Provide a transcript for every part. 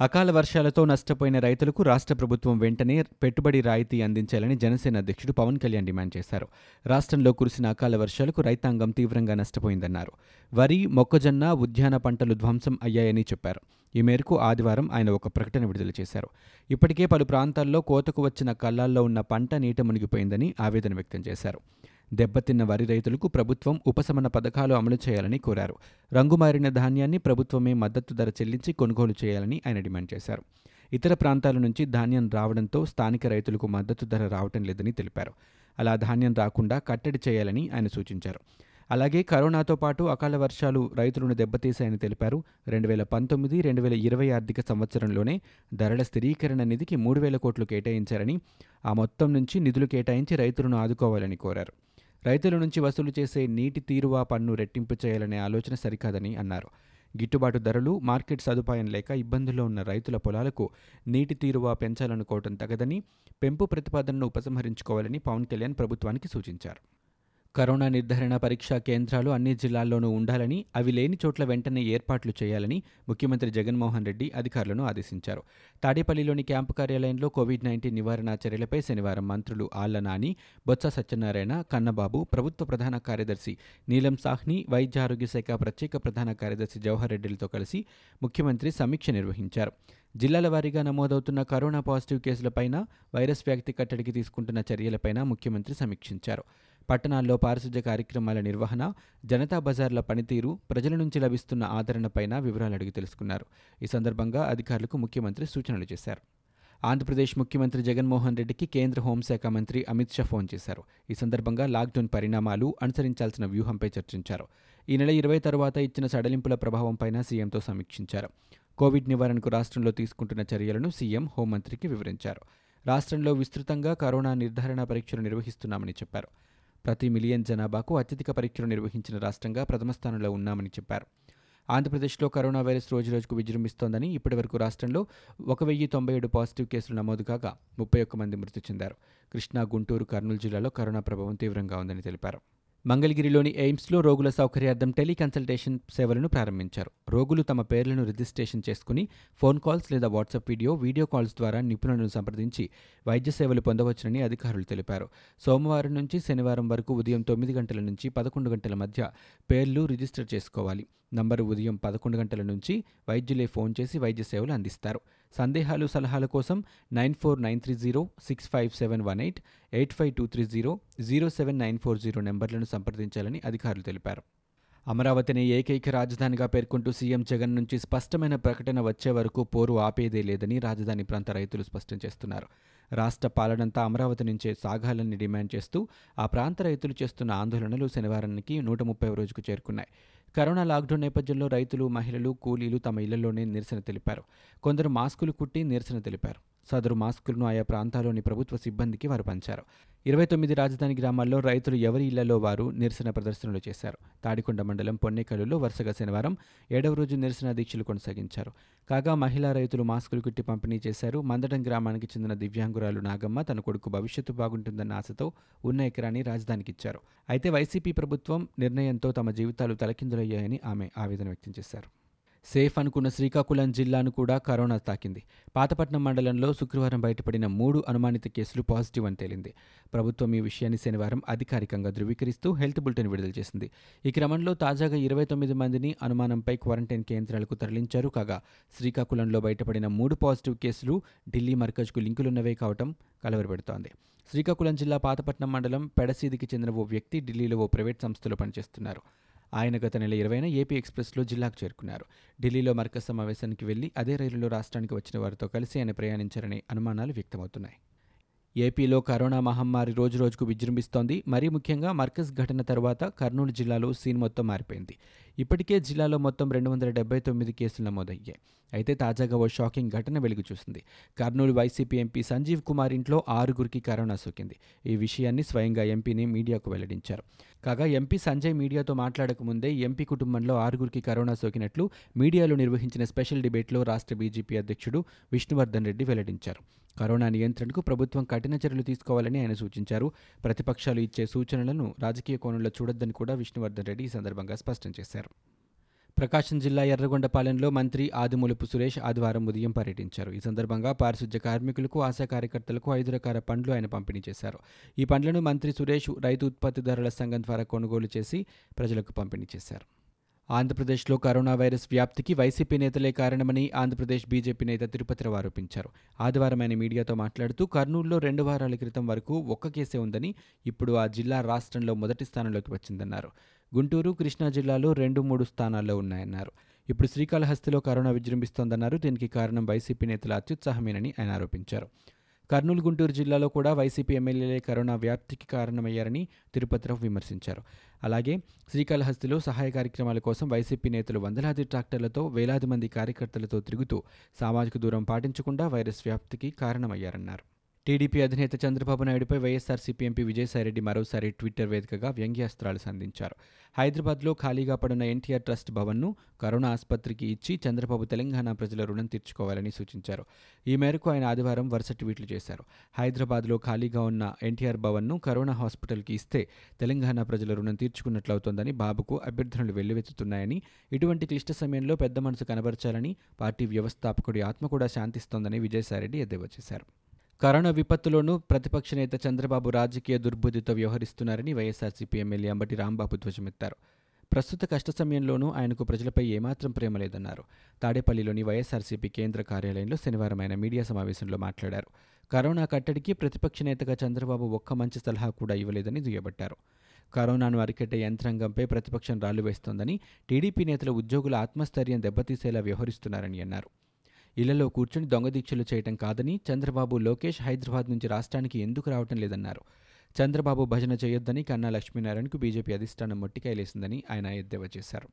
అకాల వర్షాలతో నష్టపోయిన రైతులకు రాష్ట్ర ప్రభుత్వం వెంటనే పెట్టుబడి రాయితీ అందించాలని జనసేన అధ్యక్షుడు పవన్ కళ్యాణ్ డిమాండ్ చేశారు. రాష్ట్రంలో కురిసిన అకాల వర్షాలకు రైతాంగం తీవ్రంగా నష్టపోయిందన్నారు. వరి మొక్కజొన్న ఉద్యాన పంటలు ధ్వంసం అయ్యాయని చెప్పారు. ఈ మేరకు ఆదివారం ఆయన ఒక ప్రకటన విడుదల చేశారు. ఇప్పటికే పలు ప్రాంతాల్లో కోతకు వచ్చిన కళ్ళాల్లో ఉన్న పంట నీట మునిగిపోయిందని ఆవేదన వ్యక్తం చేశారు. దెబ్బతిన్న వరి రైతులకు ప్రభుత్వం ఉపశమన పథకాలు అమలు చేయాలని కోరారు. రంగుమారిన ధాన్యాన్ని ప్రభుత్వమే మద్దతు ధర చెల్లించి కొనుగోలు చేయాలని ఆయన డిమాండ్ చేశారు. ఇతర ప్రాంతాల నుంచి ధాన్యం రావడంతో స్థానిక రైతులకు మద్దతు ధర రావటం లేదని తెలిపారు. అలా ధాన్యం రాకుండా కట్టడి చేయాలని ఆయన సూచించారు. అలాగే కరోనాతో పాటు అకాల వర్షాలు రైతులను దెబ్బతీశాయని తెలిపారు. రెండు వేల పంతొమ్మిది రెండు వేల ఇరవై ఆర్థిక సంవత్సరంలోనే ధరల స్థిరీకరణ నిధికి మూడు వేల కోట్లు కేటాయించారని ఆ మొత్తం నుంచి నిధులు కేటాయించి రైతులను ఆదుకోవాలని కోరారు. రైతుల నుంచి వసూలు చేసే నీటి తీరువా పన్ను రెట్టింపు చేయాలనే ఆలోచన సరికాదని అన్నారు. గిట్టుబాటు ధరలు మార్కెట్ సదుపాయం లేక ఇబ్బందుల్లో ఉన్న రైతుల పొలాలకు నీటి తీరువా పెంచాలనుకోవటం తగదని పెంపు ప్రతిపాదనను ఉపసంహరించుకోవాలని పవన్ కళ్యాణ్ ప్రభుత్వానికి సూచించారు. కరోనా నిర్ధారణ పరీక్షా కేంద్రాలు అన్ని జిల్లాల్లోనూ ఉండాలని అవి లేని చోట్ల వెంటనే ఏర్పాట్లు చేయాలని ముఖ్యమంత్రి జగన్మోహన్ రెడ్డి అధికారులను ఆదేశించారు. తాడేపల్లిలోని క్యాంపు కార్యాలయంలో కోవిడ్ నైన్టీన్ నివారణ చర్యలపై శనివారం మంత్రులు ఆళ్ళ నాని బొత్స సత్యనారాయణ కన్నబాబు ప్రభుత్వ ప్రధాన కార్యదర్శి నీలం సాహ్ని వైద్య ఆరోగ్య శాఖ ప్రత్యేక ప్రధాన కార్యదర్శి జవహర్ రెడ్డిలతో కలిసి ముఖ్యమంత్రి సమీక్ష నిర్వహించారు. జిల్లాల వారీగా నమోదవుతున్న కరోనా పాజిటివ్ కేసులపైన వైరస్ వ్యాప్తి కట్టడికి తీసుకుంటున్న చర్యలపైన ముఖ్యమంత్రి సమీక్షించారు. పట్టణాల్లో పారిశుధ్య కార్యక్రమాల నిర్వహణ జనతా బజార్ల పనితీరు ప్రజల నుంచి లభిస్తున్న ఆదరణపైన వివరాలు అడిగి తెలుసుకున్నారు. ఈ సందర్భంగా అధికారులకు ముఖ్యమంత్రి సూచనలు చేశారు. ఆంధ్రప్రదేశ్ ముఖ్యమంత్రి జగన్మోహన్ రెడ్డికి కేంద్ర హోంశాఖ మంత్రి అమిత్ షా ఫోన్ చేశారు. ఈ సందర్భంగా లాక్డౌన్ పరిణామాలు అనుసరించాల్సిన వ్యూహంపై చర్చించారు. ఈ నెల ఇరవై తరువాత ఇచ్చిన సడలింపుల ప్రభావంపైన సీఎంతో సమీక్షించారు. కోవిడ్ నివారణకు రాష్ట్రంలో తీసుకుంటున్న చర్యలను సీఎం హోంమంత్రికి వివరించారు. రాష్ట్రంలో విస్తృతంగా కరోనా నిర్ధారణ పరీక్షలు నిర్వహిస్తున్నామని చెప్పారు. ప్రతి మిలియన్ జనాభాకు అత్యధిక పరీక్షలు నిర్వహించిన రాష్ట్రంగా ప్రథమ స్థానంలో ఉన్నామని చెప్పారు. ఆంధ్రప్రదేశ్లో కరోనా వైరస్ రోజురోజుకు విజృంభిస్తోందని ఇప్పటివరకు రాష్ట్రంలో ఒక వెయ్యి తొంభై ఏడు పాజిటివ్ కేసులు నమోదు కాగా ముప్పై ఒక్క మంది మృతి చెందారు. కృష్ణా గుంటూరు కర్నూలు జిల్లాలో కరోనా ప్రభావం తీవ్రంగా ఉందని తెలిపారు. మంగళగిరిలోని ఎయిమ్స్లో రోగుల సౌకర్యార్థం టెలికన్సల్టేషన్ సేవలను ప్రారంభించారు. రోగులు తమ పేర్లను రిజిస్ట్రేషన్ చేసుకుని ఫోన్ కాల్స్ లేదా వాట్సాప్ వీడియో వీడియో కాల్స్ ద్వారా నిపుణులను సంప్రదించి వైద్య సేవలు పొందవచ్చునని అధికారులు తెలిపారు. సోమవారం నుంచి శనివారం వరకు ఉదయం తొమ్మిది గంటల నుంచి పదకొండు గంటల మధ్య పేర్లు రిజిస్టర్ చేసుకోవాలి. నంబరు ఉదయం పదకొండు గంటల నుంచి వైద్యులే ఫోన్ చేసి వైద్య సేవలు అందిస్తారు. సందేహాలు సలహాల కోసం nine four nine three zero six five seven one eight eight five two three zero zero seven nine four zero నెంబర్లను సంప్రదించాలని అధికారులు తెలిపారు. అమరావతిని ఏకైక రాజధానిగా పేర్కొంటూ సీఎం జగన్ నుంచి స్పష్టమైన ప్రకటన వచ్చే వరకు పోరు ఆపేదే లేదని రాజధాని ప్రాంత రైతులు స్పష్టం చేస్తున్నారు. రాష్ట్ర పాలనంతా అమరావతి నుంచే సాగాలని డిమాండ్ చేస్తూ ఆ ప్రాంత రైతులు చేస్తున్న ఆందోళనలు శనివారానికి నూట ముప్పై రోజుకు చేరుకున్నాయి. కరోనా లాక్డౌన్ నేపథ్యంలో రైతులు మహిళలు కూలీలు తమ ఇళ్ళలోనే నిరసన తెలిపారు. కొందరు మాస్కులు కుట్టి నిరసన తెలిపారు. సదరు మాస్కులను ఆయా ప్రాంతాల్లోని ప్రభుత్వ సిబ్బందికి వారు పంచారు. ఇరవై తొమ్మిది రాజధాని గ్రామాల్లో రైతులు ఎవరి ఇళ్ళలో వారు నిరసన ప్రదర్శనలు చేశారు. తాడికొండ మండలం పొన్నేకల్లులో వరుసగా శనివారం ఏడవ రోజు నిరసన దీక్షలు కొనసాగించారు. కాగా మహిళా రైతులు మాస్కులు కుట్టి పంపిణీ చేశారు. మందడం గ్రామానికి చెందిన దివ్యాంగురాలు నాగమ్మ తన కొడుకు భవిష్యత్తు బాగుంటుందన్న ఆశతో ఉన్న ఎకరాన్ని రాజధానికి ఇచ్చారు. అయితే వైసీపీ ప్రభుత్వం నిర్ణయంతో తమ జీవితాలు తలకిందులయ్యాయని ఆమె ఆవేదన వ్యక్తం చేశారు. సేఫ్ అనుకున్న శ్రీకాకుళం జిల్లాను కూడా కరోనా తాకింది. పాతపట్నం మండలంలో శుక్రవారం బయటపడిన మూడు అనుమానిత కేసులు పాజిటివ్ అని తేలింది. ప్రభుత్వం ఈ విషయాన్ని శనివారం అధికారికంగా ధృవీకరిస్తూ హెల్త్ బులెటిన్ విడుదల చేసింది. ఈ క్రమంలో తాజాగా ఇరవై తొమ్మిది మందిని అనుమానంపై క్వారంటైన్ కేంద్రాలకు తరలించారు. కాగా శ్రీకాకుళంలో బయటపడిన మూడు పాజిటివ్ కేసులు ఢిల్లీ మర్కజ్కు లింకులున్నవే కావటం కలవరపెడుతోంది. శ్రీకాకుళం జిల్లా పాతపట్నం మండలం పెడసీదికి చెందిన ఓ వ్యక్తి ఢిల్లీలో ఓ ప్రైవేట్ సంస్థలో పనిచేస్తున్నారు. ఆయన గత నెల ఇరవైన ఏపీ ఎక్స్ప్రెస్లో జిల్లాకు చేరుకున్నారు. ఢిల్లీలో మర్కజ్ సమావేశానికి వెళ్ళి అదే రైలులో రాష్ట్రానికి వచ్చిన వారితో కలిసి ఆయన ప్రయాణించారనే అనుమానాలు వ్యక్తమవుతున్నాయి. ఏపీలో కరోనా మహమ్మారి రోజురోజుకు విజృంభిస్తోంది. మరీ ముఖ్యంగా మర్కజ్ ఘటన తర్వాత కర్నూలు జిల్లాలో సీన్ మొత్తం మారిపోయింది. ఇప్పటికే జిల్లాలో మొత్తం రెండు వందల డెబ్బై తొమ్మిది కేసులు నమోదయ్యాయి. అయితే తాజాగా ఓ షాకింగ్ ఘటన వెలుగు చూసింది కర్నూలు వైసీపీ ఎంపీ సంజీవ్ కుమార్ ఇంట్లో ఆరుగురికి కరోనా సోకింది. ఈ విషయాన్ని స్వయంగా ఎంపీని మీడియాకు వెల్లడించారు. కాగా ఎంపీ సంజయ్ మీడియాతో మాట్లాడకముందే ఎంపీ కుటుంబంలో ఆరుగురికి కరోనా సోకినట్లు మీడియాలో నిర్వహించిన స్పెషల్ డిబేట్లో రాష్ట్ర బీజేపీ అధ్యక్షుడు విష్ణువర్ధన్ రెడ్డి వెల్లడించారు. కరోనా నియంత్రణకు ప్రభుత్వం కఠిన చర్యలు తీసుకోవాలని ఆయన సూచించారు. ప్రతిపక్షాలు ఇచ్చే సూచనలను రాజకీయ కోణంలో చూడొద్దని కూడా విష్ణువర్ధన్ రెడ్డి ఈ సందర్భంగా స్పష్టం చేశారు. ప్రకాశం జిల్లా ఎర్రగొండపాలెంలో మంత్రి ఆదిమూలపు సురేష్ ఆదివారం ఉదయం పర్యటించారు. ఈ సందర్భంగా పారిశుధ్య కార్మికులకు ఆశా కార్యకర్తలకు ఐదు రకాల పండ్లు ఆయన పంపిణీ చేశారు. ఈ పండ్లను మంత్రి సురేష్ రైతు ఉత్పత్తిదారుల సంఘం ద్వారా కొనుగోలు చేసి ప్రజలకు పంపిణీ చేశారు. ఆంధ్రప్రదేశ్లో కరోనా వైరస్ వ్యాప్తికి వైసీపీ నేతలే కారణమని ఆంధ్రప్రదేశ్ బీజేపీ నేత తిరుపతిరావు ఆరోపించారు. ఆదివారం ఆయన మీడియాతో మాట్లాడుతూ కర్నూలులో రెండు వారాల క్రితం వరకు ఒక్క కేసే ఉందని ఇప్పుడు ఆ జిల్లా రాష్ట్రంలో మొదటి స్థానంలోకి వచ్చిందన్నారు. గుంటూరు కృష్ణా జిల్లాలో రెండు మూడు స్థానాల్లో ఉన్నాయన్నారు. ఇప్పుడు శ్రీకాళహస్తిలో కరోనా విజృంభిస్తోందన్నారు. దీనికి కారణం వైసీపీ నేతల అత్యుత్సాహమేనని ఆయన ఆరోపించారు. కర్నూలు గుంటూరు జిల్లాలో కూడా వైసీపీ ఎమ్మెల్యేలే కరోనా వ్యాప్తికి కారణమయ్యారని తిరుపతిరావు విమర్శించారు. అలాగే శ్రీకాళహస్తిలో సహాయ కార్యక్రమాల కోసం వైసీపీ నేతలు వందలాది ట్రాక్టర్లతో వేలాది మంది కార్యకర్తలతో తిరుగుతూ సామాజిక దూరం పాటించకుండా వైరస్ వ్యాప్తికి కారణమయ్యారన్నారు. టీడీపీ అధినేత చంద్రబాబు నాయుడుపై వైఎస్ఆర్సీపీ ఎంపీ విజయసాయిరెడ్డి మరోసారి ట్విట్టర్ వేదికగా వ్యంగ్యాస్త్రాలు సంధించారు. హైదరాబాద్లో ఖాళీగా పడున్న ఎన్టీఆర్ ట్రస్ట్ భవన్ను కరోనా ఆసుపత్రికి ఇచ్చి చంద్రబాబు తెలంగాణ ప్రజల రుణం తీర్చుకోవాలని సూచించారు. ఈ మేరకు ఆయన ఆదివారం వరుస ట్వీట్లు చేశారు. హైదరాబాద్లో ఖాళీగా ఉన్న ఎన్టీఆర్ భవన్ను కరోనా హాస్పిటల్కి ఇస్తే తెలంగాణ ప్రజల రుణం తీర్చుకున్నట్లవుతోందని బాబుకు అభ్యర్థనలు వెల్లువెత్తుతున్నాయని ఇటువంటి క్లిష్ట సమయంలో పెద్ద మనసు కనబరచాలని పార్టీ వ్యవస్థాపకుడి ఆత్మ కూడా శాంతిస్తోందని విజయసాయిరెడ్డి ఎద్దేవా చేశారు. కరోనా విపత్తులోనూ ప్రతిపక్ష నేత చంద్రబాబు రాజకీయ దుర్బుద్ధితో వ్యవహరిస్తున్నారని వైఎస్ఆర్సీపీ ఎమ్మెల్యే అంబటి రాంబాబు ధ్వజమెత్తారు. ప్రస్తుత కష్ట సమయంలోనూ ఆయనకు ప్రజలపై ఏమాత్రం ప్రేమ లేదన్నారు. తాడేపల్లిలోని వైఎస్ఆర్సీపీ కేంద్ర కార్యాలయంలో శనివారం ఆయన మీడియా సమావేశంలో మాట్లాడారు. కరోనా కట్టడికి ప్రతిపక్ష నేతగా చంద్రబాబు ఒక్క మంచి సలహా కూడా ఇవ్వలేదని దుయ్యబట్టారు. కరోనాను అరికట్టే యంత్రాంగంపై ప్రతిపక్షం రాళ్ళు వేస్తోందని టీడీపీ నేతలు ఉద్యోగుల ఆత్మస్థైర్యం దెబ్బతీసేలా వ్యవహరిస్తున్నారని అన్నారు. ఇళ్ళలో కూర్చుని దొంగదీక్షలు చేయటం కాదని చంద్రబాబు లోకేష్ హైదరాబాద్ నుంచి రాష్ట్రానికి ఎందుకు రావటం లేదన్నారు. చంద్రబాబు భజన చేయొద్దని కన్నా లక్ష్మీనారాయణకు బీజేపీ అధిష్టానం మొట్టికాయలేసిందని ఆయన ఎద్దేవా చేశారు.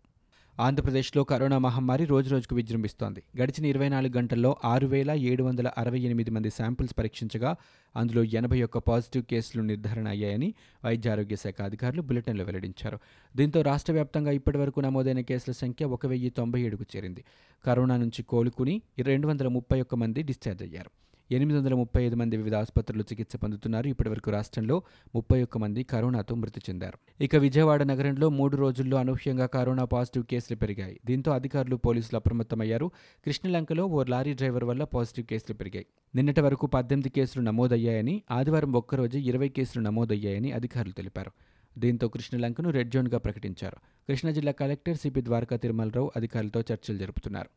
ఆంధ్రప్రదేశ్లో కరోనా మహమ్మారి రోజురోజుకు విజృంభిస్తోంది. గడిచిన ఇరవై నాలుగు గంటల్లో ఆరు వేల ఏడు వందల అరవై ఎనిమిది మంది శాంపిల్స్ పరీక్షించగా అందులో ఎనభై ఒక్క పాజిటివ్ కేసులు నిర్ధారణ అయ్యాయని వైద్య ఆరోగ్య శాఖ అధికారులు బులెటిన్లో వెల్లడించారు. దీంతో రాష్ట్ర వ్యాప్తంగా ఇప్పటివరకు నమోదైన కేసుల సంఖ్య ఒక వెయ్యి తొంభై ఏడుకు చేరింది. కరోనా నుంచి కోలుకుని రెండు వందల ముప్పై ఒక్క మంది డిశ్చార్జ్ అయ్యారు. ఎనిమిది వందల ముప్పై ఐదు మంది వివిధ ఆసుపత్రుల్లో చికిత్స పొందుతున్నారు. ఇప్పటివరకు రాష్ట్రంలో ముప్పై ఒక్క మంది కరోనాతో మృతి చెందారు. ఇక విజయవాడ నగరంలో మూడు రోజుల్లో అనూహ్యంగా కరోనా పాజిటివ్ కేసులు పెరిగాయి. దీంతో అధికారులు పోలీసులు అప్రమత్తమయ్యారు. కృష్ణలంకలో ఓ లారీ డ్రైవర్ వల్ల పాజిటివ్ కేసులు పెరిగాయి. నిన్నటి వరకు పద్దెనిమిది కేసులు నమోదయ్యాయని ఆదివారం ఒక్కరోజు ఇరవై కేసులు నమోదయ్యాయని అధికారులు తెలిపారు. దీంతో కృష్ణలంకను రెడ్ జోన్గా ప్రకటించారు. కృష్ణా జిల్లా కలెక్టర్ సిపి ద్వారకా తిరుమలరావు అధికారులతో చర్చలు జరుపుతున్నారు.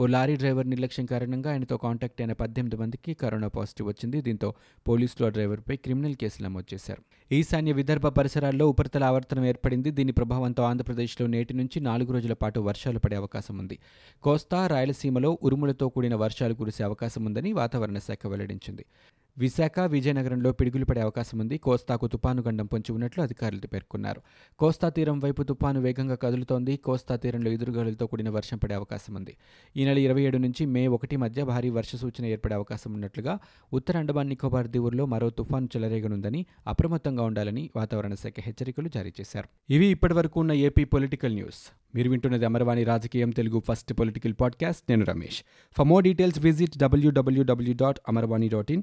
ఓ లారీ డ్రైవర్ నిర్లక్ష్యం కారణంగా ఆయనతో కాంటాక్ట్ అయిన పద్దెనిమిది మందికి కరోనా పాజిటివ్ వచ్చింది. దీంతో పోలీసులు ఆ డ్రైవర్పై క్రిమినల్ కేసులు నమోదు చేశారు. ఈశాన్య విదర్భ పరిసరాల్లో ఉపరితల ఆవర్తనం ఏర్పడింది. దీని ప్రభావంతో ఆంధ్రప్రదేశ్లో నేటి నుంచి నాలుగు రోజుల పాటు వర్షాలు పడే అవకాశం ఉంది. కోస్తా రాయలసీమలో ఉరుములతో కూడిన వర్షాలు కురిసే అవకాశం ఉందని వాతావరణ శాఖ వెల్లడించింది. విశాఖ విజయనగరంలో పిడుగులు పడే అవకాశం ఉంది. కోస్తాకు తుపాను గండం పొంచి ఉన్నట్లు అధికారులు పేర్కొన్నారు. కోస్తా తీరం వైపు తుపాను వేగంగా కదులుతోంది. కోస్తా తీరంలో ఎదురుగాలులతో కూడిన వర్షం పడే అవకాశం ఉంది. ఈ నెల ఇరవై ఏడు నుంచి మే ఒకటి మధ్య భారీ వర్ష సూచన ఏర్పడే అవకాశం ఉన్నట్లుగా ఉత్తర అండమాన్ నికోబార్ దీవుల్లో మరో తుఫాను చెలరేగనుందని అప్రమత్తంగా ఉండాలని వాతావరణ శాఖ హెచ్చరికలు జారీ చేశారు. ఇవి ఇప్పటివరకు ఉన్న ఏపీ పొలిటికల్ న్యూస్. మీరు వింటున్నది అమరవాణి రాజకీయం తెలుగు ఫస్ట్ పొలిటికల్ పాడ్కాస్ట్. నేను Ramesh. For more details visit W W W dot Amarvani dot in.